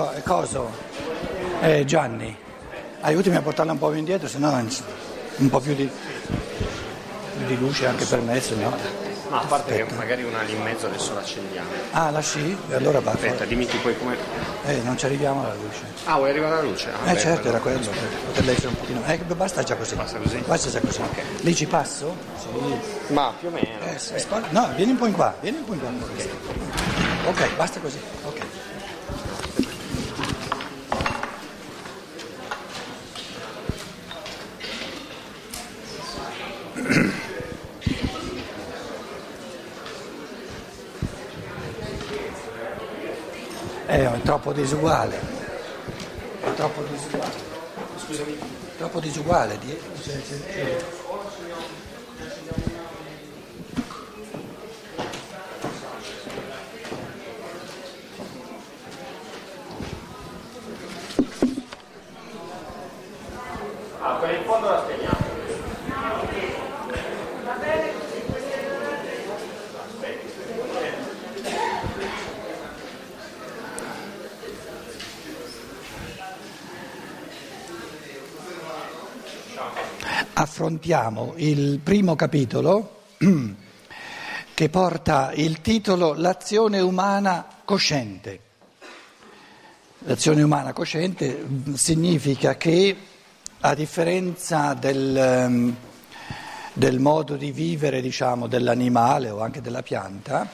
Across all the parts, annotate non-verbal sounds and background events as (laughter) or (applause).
co- coso? Eh, Gianni, aiutami a portarla un po' più indietro, se no un po' più di, di luce anche per me, se no. Ma a parte Aspetta. che magari una lì in mezzo adesso l'accendiamo. Ah, la sci? E allora va. Aspetta, dimmi tu poi come. Eh, non ci arriviamo alla luce. Ah, vuoi arrivare alla luce? Ah, Eh beh, certo, era quello, poterla essere un pochino. Eh, basta già così. Basta così? Basta già così. Lì ci passo? Sì. Ma più o meno. Eh, sì, no, vieni un po' in qua, vieni un po' in qua. Ok, basta così. Ok. Eh, è troppo disuguale. È troppo disuguale. Scusami. Troppo disuguale. di- cioè, cioè, cioè. Ah, quella in fondo la spegniamo. Affrontiamo il primo capitolo (clears throat) che porta il titolo L'azione umana cosciente. L'azione umana cosciente mm, significa che a differenza del, ehm, del modo di vivere diciamo, dell'animale o anche della pianta,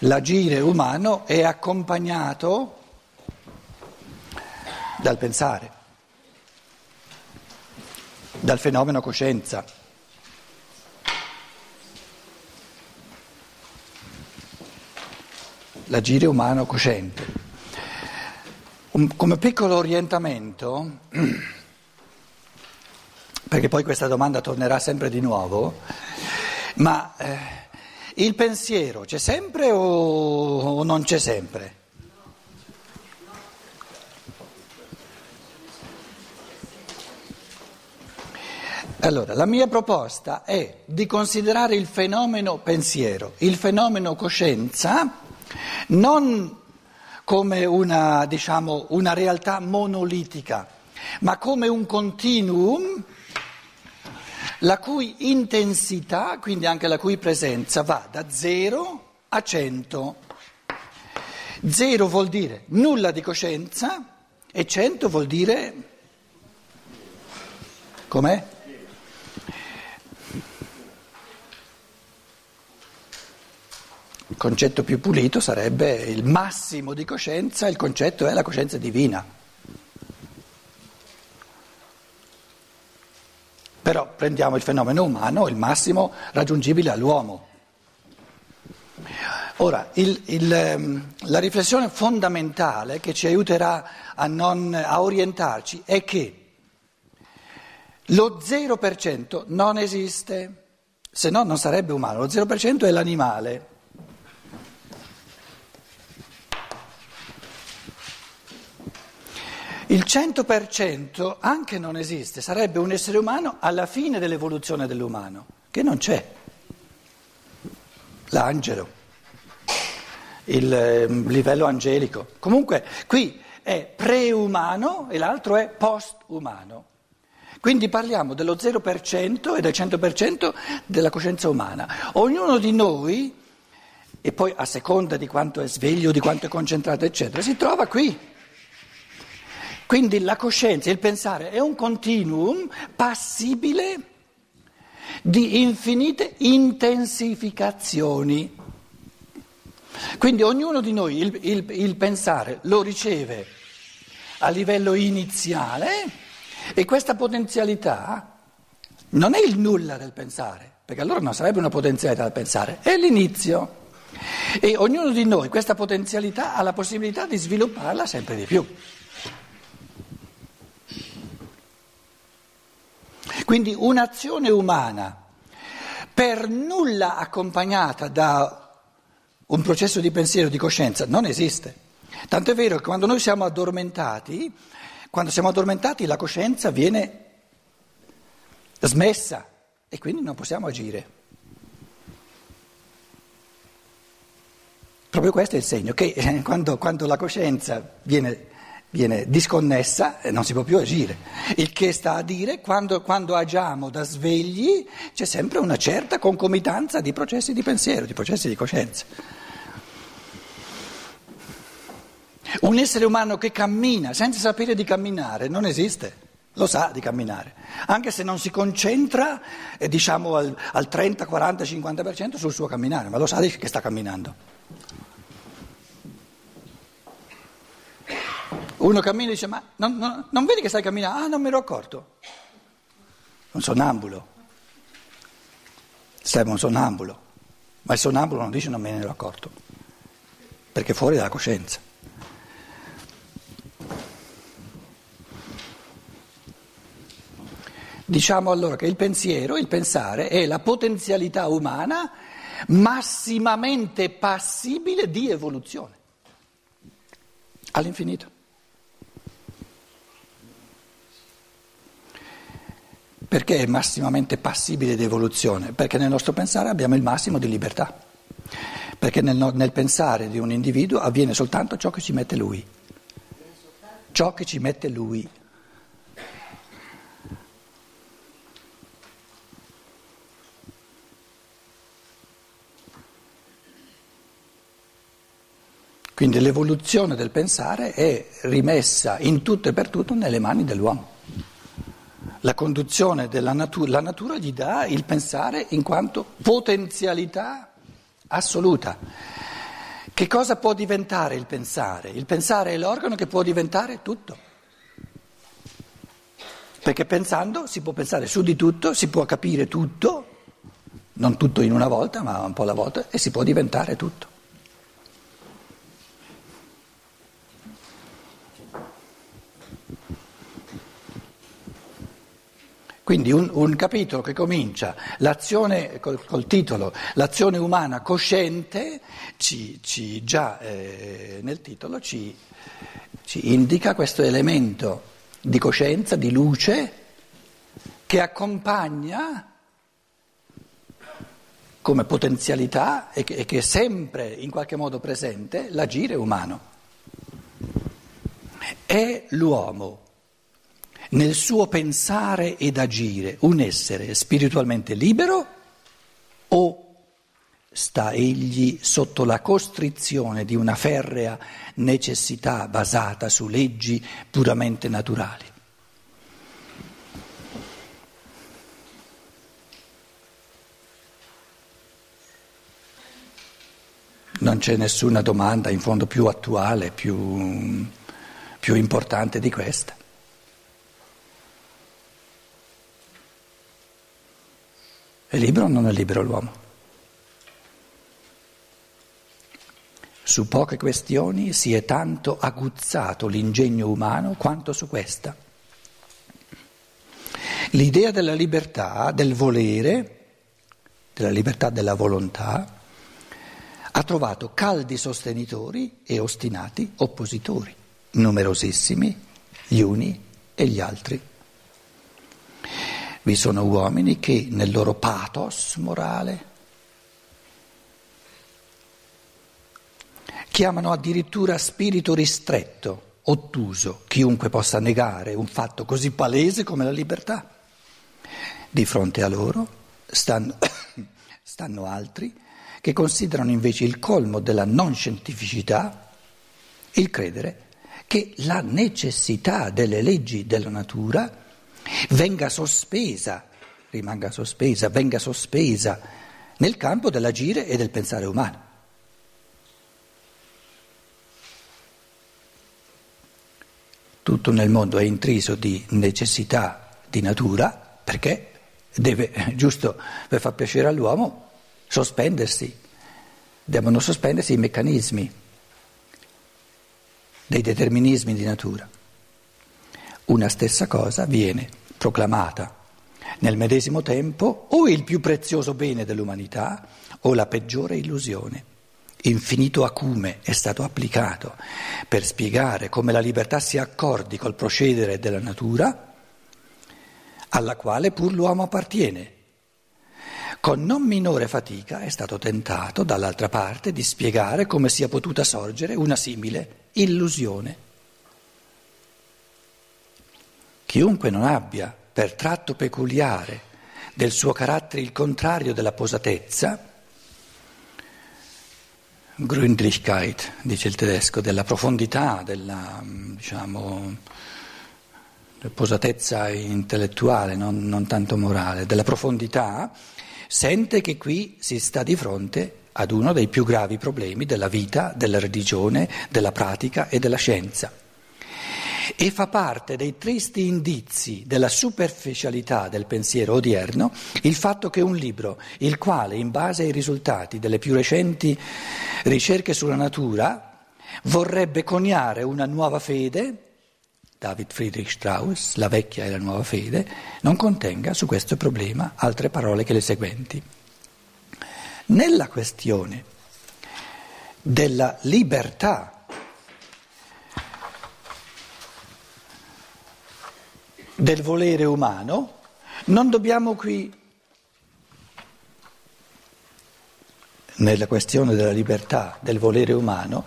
l'agire umano è accompagnato dal pensare dal fenomeno coscienza. L'agire umano cosciente. Un- come piccolo orientamento, (clears throat) perché poi questa domanda tornerà sempre di nuovo, ma eh, il pensiero c'è sempre o, o non c'è sempre? Allora, la mia proposta è di considerare il fenomeno pensiero, il fenomeno coscienza, non come una, diciamo, una realtà monolitica, ma come un continuum la cui intensità, quindi anche la cui presenza, va da 0 a 100. 0 vuol dire nulla di coscienza e 100 vuol dire... Com'è? Il concetto più pulito sarebbe il massimo di coscienza, il concetto è la coscienza divina. Però prendiamo il fenomeno umano, il massimo raggiungibile all'uomo. Ora, il- il, ehm, la riflessione fondamentale che ci aiuterà a, non, a orientarci è che lo 0% non esiste, se no non sarebbe umano, lo 0% è l'animale. Il 100% anche non esiste, sarebbe un essere umano alla fine dell'evoluzione dell'umano, che non c'è. L'angelo, il eh, livello angelico. Comunque qui è preumano e l'altro è postumano. Quindi parliamo dello 0% e del 100% della coscienza umana. Ognuno di noi, e poi a seconda di quanto è sveglio, di quanto è concentrato, eccetera, si trova qui. Quindi la coscienza, il pensare è un continuum passibile di infinite intensificazioni. Quindi ognuno di noi il, il- il pensare lo riceve a livello iniziale e questa potenzialità non è il nulla del pensare, perché allora non sarebbe una potenzialità del pensare, è l'inizio. E ognuno di noi questa potenzialità ha la possibilità di svilupparla sempre di più. Quindi un'azione umana per nulla accompagnata da un processo di pensiero, di coscienza, non esiste. Tanto è vero che quando noi siamo addormentati, quando siamo addormentati la coscienza viene smessa, e quindi non possiamo agire. Proprio questo è il segno, che (laughs) quando, quando la coscienza viene, viene, disconnessa eh, non si può più agire. Il che sta a dire, quando, quando agiamo da svegli c'è sempre una certa concomitanza di processi di pensiero, di processi di coscienza. Un essere umano che cammina senza sapere di camminare non esiste, lo sa di camminare, anche se non si concentra eh, diciamo al, al 30, 40, 50% sul suo camminare, ma lo sa che sta camminando. Uno cammina e dice, ma non, non, non vedi che stai camminando? Ah, non mi ero accorto. Un sonnambulo. Stai un sonnambulo. Ma il sonnambulo non dice non me ne ero accorto, perché è fuori dalla coscienza. Diciamo allora che il pensiero, il pensare, è la potenzialità umana massimamente passibile di evoluzione all'infinito. Perché è massimamente passibile di evoluzione? Perché nel nostro pensare abbiamo il massimo di libertà. Perché nel, nel pensare di un individuo avviene soltanto ciò che ci mette lui. Ciò che ci mette lui. Quindi l'evoluzione del pensare è rimessa in tutto e per tutto nelle mani dell'uomo la conduzione della natura, la natura gli dà il pensare in quanto potenzialità assoluta. Che cosa può diventare il pensare? Il pensare è l'organo che può diventare tutto. Perché pensando si può pensare su di tutto, si può capire tutto, non tutto in una volta, ma un po' alla volta, e si può diventare tutto. Quindi un, un, capitolo che comincia l'azione col, col titolo L'azione umana cosciente, ci, ci già eh, nel titolo ci, ci indica questo elemento di coscienza, di luce, che accompagna come potenzialità e che, e che è sempre in qualche modo presente l'agire umano. È l'uomo nel suo pensare ed agire un essere spiritualmente libero o sta egli sotto la costrizione di una ferrea necessità basata su leggi puramente naturali? Non c'è nessuna domanda in fondo più attuale, più, più importante di questa. È libero o non è libero l'uomo? Su poche questioni si è tanto aguzzato l'ingegno umano quanto su questa. L'idea della libertà, del volere, della libertà della volontà, ha trovato caldi sostenitori e ostinati oppositori, numerosissimi, gli uni e gli altri. Vi sono uomini che nel loro pathos morale chiamano addirittura spirito ristretto, ottuso, chiunque possa negare un fatto così palese come la libertà. Di fronte a loro stanno, (coughs) stanno altri che considerano invece il colmo della non scientificità il credere che la necessità delle leggi della natura venga sospesa, rimanga sospesa, venga sospesa nel campo dell'agire e del pensare umano. Tutto nel mondo è intriso di necessità di natura perché deve, giusto per far piacere all'uomo, sospendersi, devono sospendersi i meccanismi dei determinismi di natura. Una stessa cosa viene proclamata nel medesimo tempo o il più prezioso bene dell'umanità o la peggiore illusione. Infinito acume è stato applicato per spiegare come la libertà si accordi col procedere della natura, alla quale pur l'uomo appartiene, Con non minore fatica è stato tentato, dall'altra parte, di spiegare come sia potuta sorgere una simile illusione. Chiunque non abbia per tratto peculiare del suo carattere il contrario della posatezza, Gründlichkeit, dice il tedesco, della profondità, della diciamo, posatezza intellettuale, non, non tanto morale, della profondità, sente che qui si sta di fronte ad uno dei più gravi problemi della vita, della religione, della pratica e della scienza e fa parte dei tristi indizi della superficialità del pensiero odierno il fatto che un libro, il quale, in base ai risultati delle più recenti ricerche sulla natura, vorrebbe coniare una nuova fede, David Friedrich Strauss, la vecchia e la nuova fede, non contenga su questo problema altre parole che le seguenti. Nella questione della libertà del volere umano, non dobbiamo qui, nella questione della libertà del volere umano,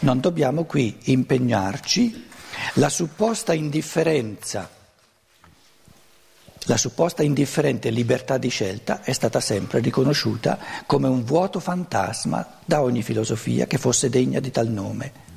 non dobbiamo qui impegnarci la supposta indifferenza, la supposta indifferente libertà di scelta è stata sempre riconosciuta come un vuoto fantasma da ogni filosofia che fosse degna di tal nome.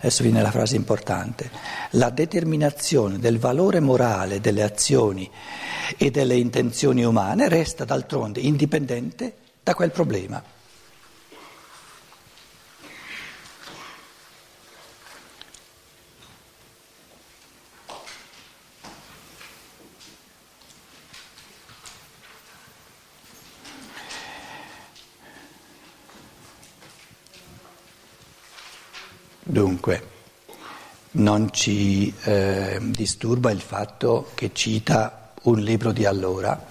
Adesso viene la frase importante. La determinazione del valore morale delle azioni e delle intenzioni umane resta d'altronde indipendente da quel problema. Dunque, non ci eh, disturba il fatto che cita un libro di allora.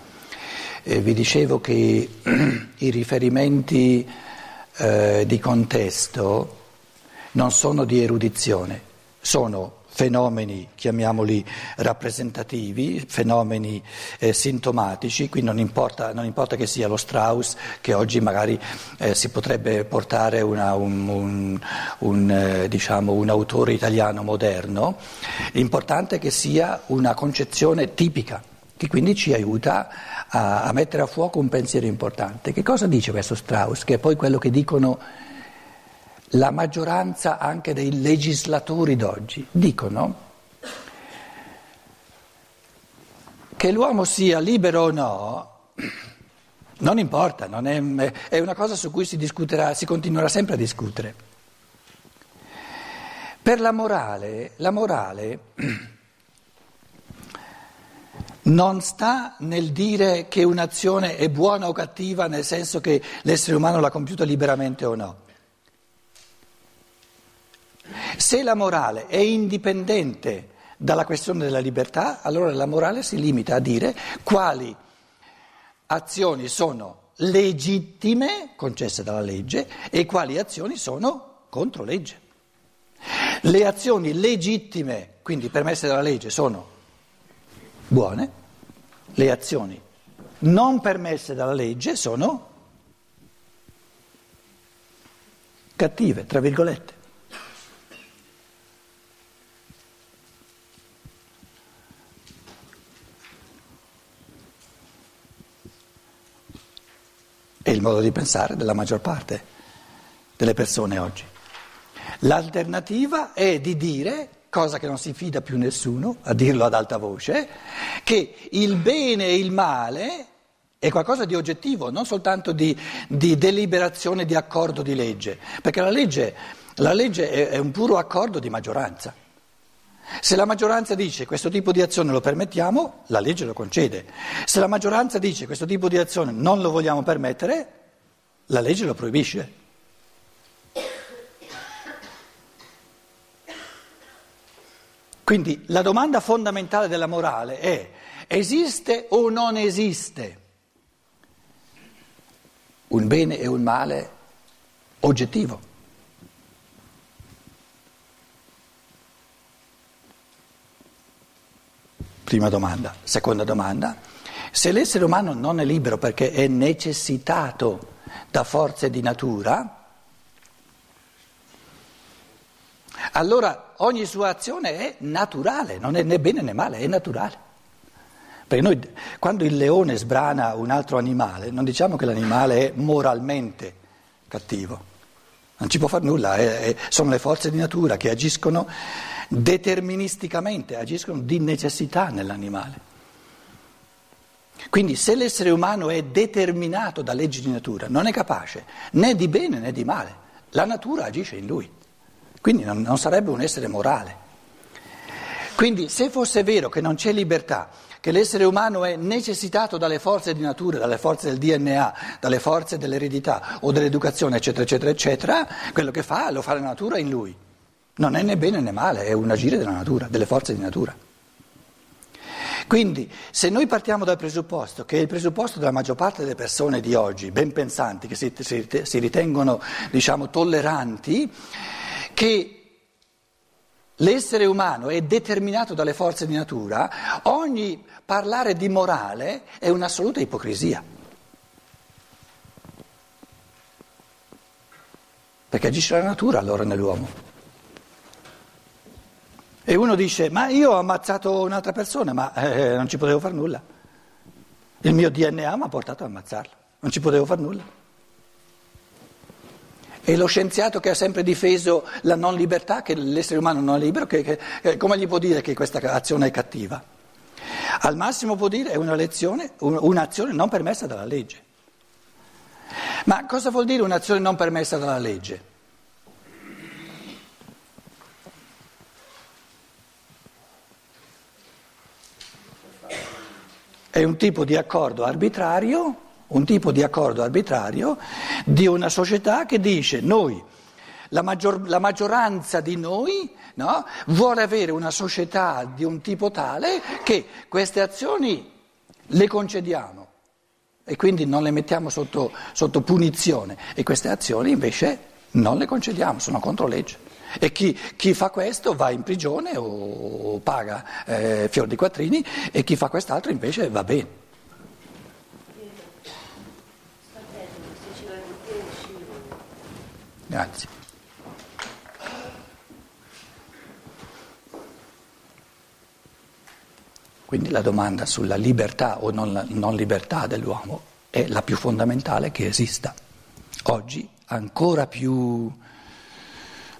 Eh, vi dicevo che (clears throat) i riferimenti eh, di contesto non sono di erudizione, sono fenomeni, chiamiamoli rappresentativi, fenomeni eh, sintomatici, qui non importa, non importa, che sia lo Strauss, che oggi magari eh, si potrebbe portare una, un, un, un, eh, diciamo, un, autore italiano moderno, l'importante è che sia una concezione tipica, che quindi ci aiuta a, a mettere a fuoco un pensiero importante. Che cosa dice questo Strauss? Che è poi quello che dicono la maggioranza anche dei legislatori d'oggi dicono che l'uomo sia libero o no, non importa, non è, è, una cosa su cui si discuterà, si continuerà sempre a discutere. Per la morale, la morale non sta nel dire che un'azione è buona o cattiva, nel senso che l'essere umano l'ha compiuta liberamente o no. Se la morale è indipendente dalla questione della libertà, allora la morale si limita a dire quali azioni sono legittime, concesse dalla legge, e quali azioni sono contro legge. Le azioni legittime, quindi permesse dalla legge, sono buone, le azioni non permesse dalla legge sono cattive, tra virgolette. È il modo di pensare della maggior parte delle persone oggi. L'alternativa è di dire, cosa che non si fida più nessuno, a dirlo ad alta voce, che il bene e il male è qualcosa di oggettivo, non soltanto di, di deliberazione, di accordo di legge, perché la legge, la legge è, è un puro accordo di maggioranza. Se la maggioranza dice questo tipo di azione lo permettiamo, la legge lo concede. Se la maggioranza dice questo tipo di azione non lo vogliamo permettere, la legge lo proibisce. Quindi la domanda fondamentale della morale è esiste o non esiste un bene e un male oggettivo? Prima domanda. Seconda domanda. Se l'essere umano non è libero perché è necessitato da forze di natura, allora ogni sua azione è naturale, non è né bene né male, è naturale. Perché noi quando il leone sbrana un altro animale, non diciamo che l'animale è moralmente cattivo, non ci può fare nulla, è, è, sono le forze di natura che agiscono deterministicamente, agiscono di necessità nell'animale. Quindi se l'essere umano è determinato da leggi di natura, non è capace né di bene né di male, la natura agisce in lui, quindi non, non sarebbe un essere morale. Quindi se fosse vero che non c'è libertà, che l'essere umano è necessitato dalle forze di natura, dalle forze del DNA, dalle forze dell'eredità o dell'educazione, eccetera, eccetera, eccetera, quello che fa lo fa la natura in lui. Non è né bene né male, è un agire della natura, delle forze di natura. Quindi, se noi partiamo dal presupposto, che è il presupposto della maggior parte delle persone di oggi, ben pensanti, che si, si, ritengono, diciamo, tolleranti, che l'essere umano è determinato dalle forze di natura, ogni parlare di morale è un'assoluta ipocrisia. Perché agisce la natura allora nell'uomo. E uno dice, ma io ho ammazzato un'altra persona, ma eh, non ci potevo fare nulla. Il mio DNA mi ha portato ad ammazzarla, non ci potevo fare nulla. E lo scienziato che ha sempre difeso la non libertà, che l'essere umano non è libero, che, che, eh, come gli può dire che questa azione è cattiva? Al massimo può dire è una lezione, un'azione non permessa dalla legge. Ma cosa vuol dire un'azione non permessa dalla legge? È un tipo di accordo arbitrario, un tipo di accordo arbitrario di una società che dice noi, la, maggior, la maggioranza di noi no, vuole avere una società di un tipo tale che queste azioni le concediamo e quindi non le mettiamo sotto, sotto punizione e queste azioni invece non le concediamo, sono contro legge. E chi, chi, fa questo va in prigione o paga eh, fior di quattrini e chi fa quest'altro invece va bene. Grazie. Quindi la domanda sulla libertà o non, non libertà dell'uomo è la più fondamentale che esista. Oggi ancora più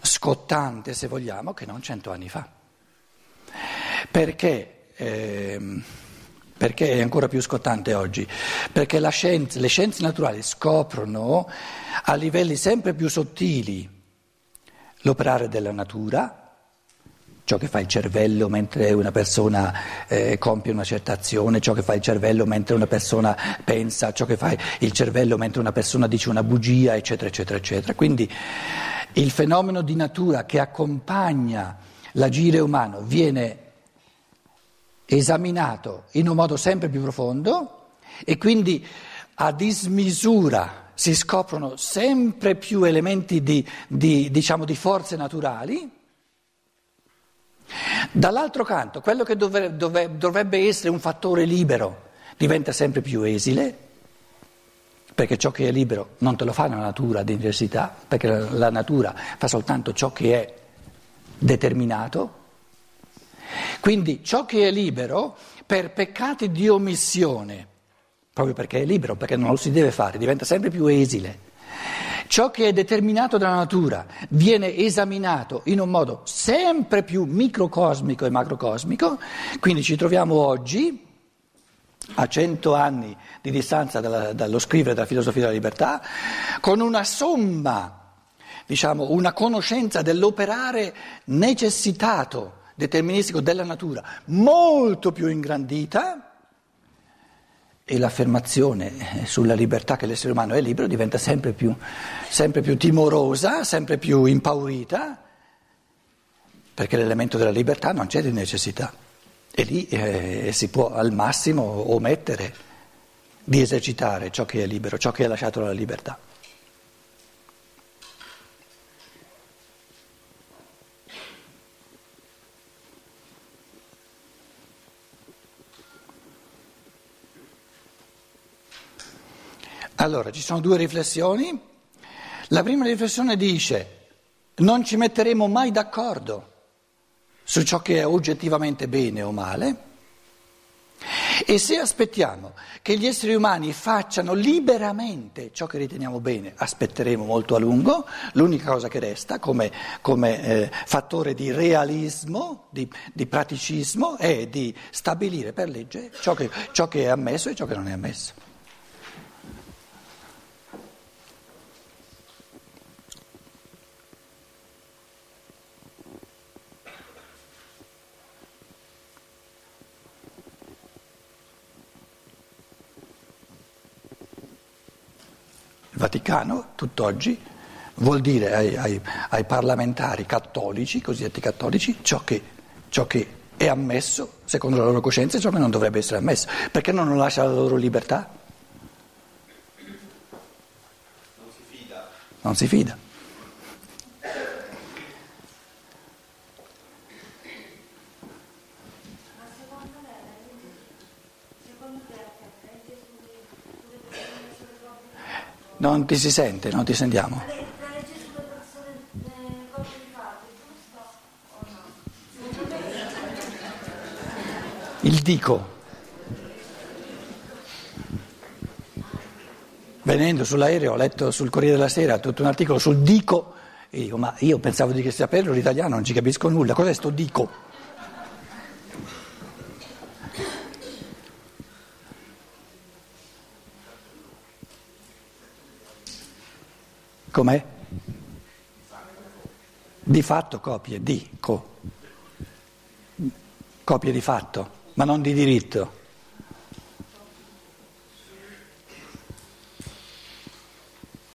scottante, se vogliamo, che non cento anni fa. Perché, eh, perché è ancora più scottante oggi? Perché scienza, le scienze naturali scoprono a livelli sempre più sottili l'operare della natura, ciò che fa il cervello mentre una persona eh, compie una certa azione, ciò che fa il cervello mentre una persona pensa, ciò che fa il cervello mentre una persona dice una bugia, eccetera, eccetera, eccetera. Quindi il fenomeno di natura che accompagna l'agire umano viene esaminato in un modo sempre più profondo e quindi a dismisura si scoprono sempre più elementi di, di, diciamo, di forze naturali. Dall'altro canto, quello che dovrebbe, dovrebbe essere un fattore libero diventa sempre più esile perché ciò che è libero non te lo fa la natura di necessità, perché la natura fa soltanto ciò che è determinato. Quindi ciò che è libero per peccati di omissione, proprio perché è libero, perché non lo si deve fare, diventa sempre più esile. Ciò che è determinato dalla natura viene esaminato in un modo sempre più microcosmico e macrocosmico, quindi ci troviamo oggi a cento anni di distanza dalla, dallo scrivere della filosofia della libertà, con una somma, diciamo, una conoscenza dell'operare necessitato, deterministico della natura, molto più ingrandita, e l'affermazione sulla libertà che l'essere umano è libero diventa sempre più, sempre più timorosa, sempre più impaurita, perché l'elemento della libertà non c'è di necessità. E lì eh, si può al massimo omettere di esercitare ciò che è libero, ciò che è lasciato alla libertà. Allora, ci sono due riflessioni. La prima riflessione dice non ci metteremo mai d'accordo su ciò che è oggettivamente bene o male e se aspettiamo che gli esseri umani facciano liberamente ciò che riteniamo bene, aspetteremo molto a lungo, l'unica cosa che resta come, come eh, fattore di realismo, di, di, praticismo, è di stabilire per legge ciò che, ciò che è ammesso e ciò che non è ammesso. Vaticano, tutt'oggi, vuol dire ai, ai, ai parlamentari cattolici, cosiddetti cattolici, ciò che, ciò che, è ammesso secondo la loro coscienza e ciò che non dovrebbe essere ammesso. Perché non lascia la loro libertà? Non si fida. Non si fida. Non ti si sente, non ti sentiamo. Il dico. Venendo sull'aereo ho letto sul Corriere della Sera tutto un articolo sul dico e dico ma io pensavo di saperlo l'italiano, non ci capisco nulla, cos'è sto dico? Com'è? Di fatto copie, di, co. Copie di fatto, ma non di diritto.